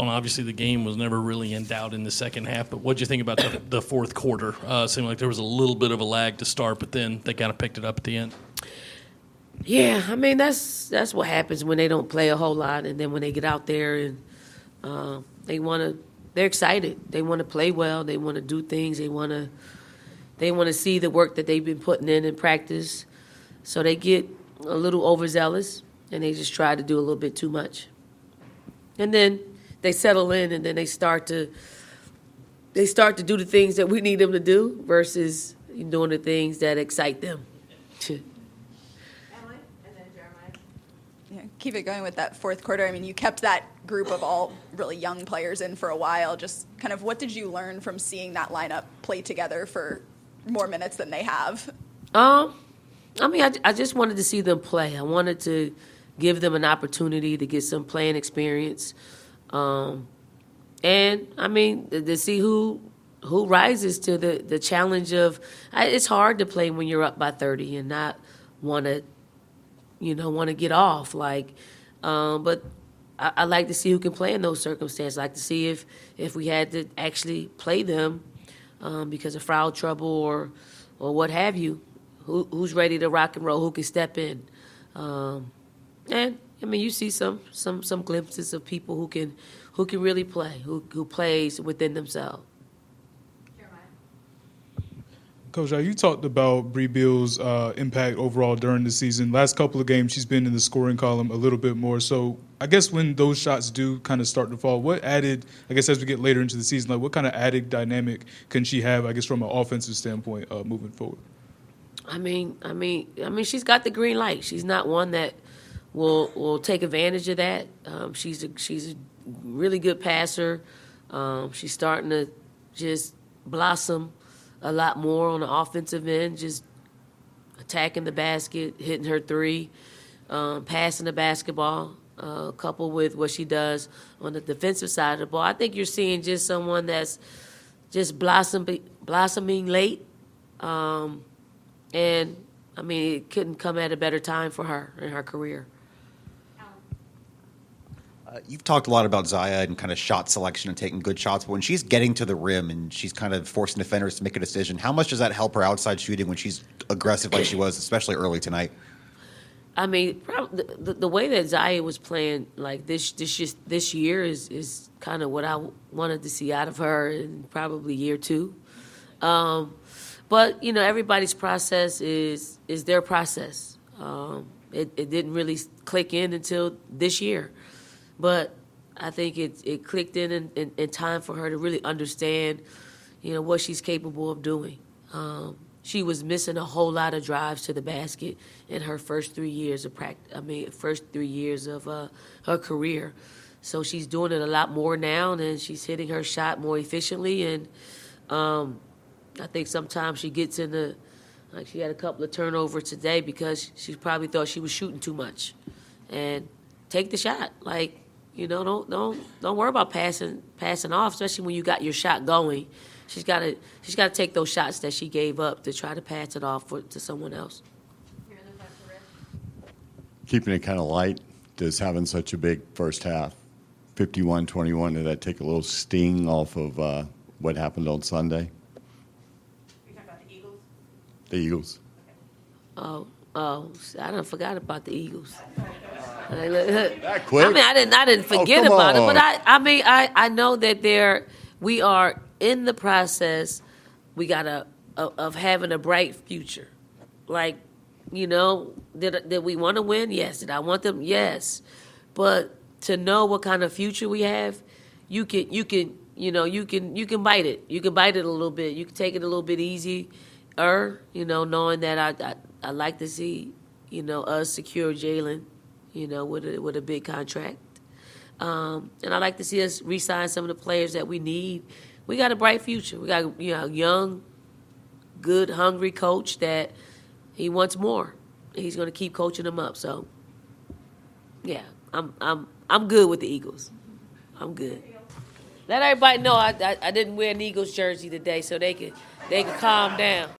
Obviously the game was never really in doubt in the second half, but what did you think about the, the fourth quarter? Uh, seemed like there was a little bit of a lag to start, but then they kind of picked it up at the end. Yeah, I mean that's that's what happens when they don't play a whole lot, and then when they get out there and uh, they want to, they're excited. They want to play well. They want to do things. They want to, they want to see the work that they've been putting in in practice. So they get a little overzealous, and they just try to do a little bit too much. And then they settle in, and then they start to, they start to do the things that we need them to do versus doing the things that excite them. Emily, and then Jeremiah. Yeah, keep it going with that fourth quarter. I mean, you kept that group of all really young players in for a while. Just kind of what did you learn from seeing that lineup play together for more minutes than they have? Um, I mean, I, I just wanted to see them play. I wanted to give them an opportunity to get some playing experience. Um, and I mean, to, to see who who rises to the, the challenge of I, it's hard to play when you're up by 30 and not want to you know want to get off like um, but I, I like to see who can play in those circumstances. I like to see if if we had to actually play them um, because of foul trouble or or what have you. Who, who's ready to rock and roll? Who can step in? Um, and I mean you see some some some glimpses of people who can who can really play who who plays within themselves Coach, you talked about Bree Bill's uh, impact overall during the season. Last couple of games, she's been in the scoring column a little bit more. So, I guess when those shots do kind of start to fall, what added, I guess, as we get later into the season, like what kind of added dynamic can she have, I guess, from an offensive standpoint uh, moving forward? I mean, I mean, I mean, she's got the green light. She's not one that will will take advantage of that. Um, she's a she's a really good passer. Um, she's starting to just blossom a lot more on the offensive end, just attacking the basket, hitting her three, um, passing the basketball, uh, coupled with what she does on the defensive side of the ball. I think you're seeing just someone that's just blossoming, blossoming late. Um, and I mean, it couldn't come at a better time for her in her career. Uh, you've talked a lot about Zaya and kind of shot selection and taking good shots, but when she's getting to the rim and she's kind of forcing defenders to make a decision, how much does that help her outside shooting when she's aggressive like she was, especially early tonight? I mean, the, the, the way that Zaya was playing, like this, this just this year is is kind of what I wanted to see out of her in probably year two. Um, but you know, everybody's process is is their process. Um, it, it didn't really click in until this year, but I think it it clicked in in, in in time for her to really understand, you know, what she's capable of doing. Um, she was missing a whole lot of drives to the basket in her first three years of practice. I mean, first three years of uh, her career. So she's doing it a lot more now, and she's hitting her shot more efficiently. And um, I think sometimes she gets in the like she had a couple of turnovers today because she probably thought she was shooting too much. And take the shot, like you know, don't don't don't worry about passing passing off, especially when you got your shot going. She's got to she's got to take those shots that she gave up to try to pass it off for, to someone else. Here in the front for Rich. keeping it kind of light, does having such a big first half, 51 21, did that take a little sting off of uh, what happened on Sunday? You talking about the Eagles? The Eagles. Oh, oh, I done forgot about the Eagles. That quick? I mean, I didn't, I didn't Oh, forget come about it, but. I, I mean, I, I know that there, we are in the process. We got a of, of having a bright future. Like, you know, did did we want to win? Yes. Did I want them? Yes. But to know what kind of future we have, you can, you can, you know, you can, you can bite it. You can bite it a little bit. You can take it a little bit easy, or you know, knowing that I, I, I like to see, you know, us secure Jalen, you know, with a with a big contract. Um, and I like to see us re-sign some of the players that we need. We got a bright future. We got you know a young, good, hungry coach that he wants more. He's going to keep coaching them up. So, yeah, I'm I'm I'm good with the Eagles. I'm good. Let everybody know I, I, I didn't wear an Eagles jersey today, so they could they could calm down.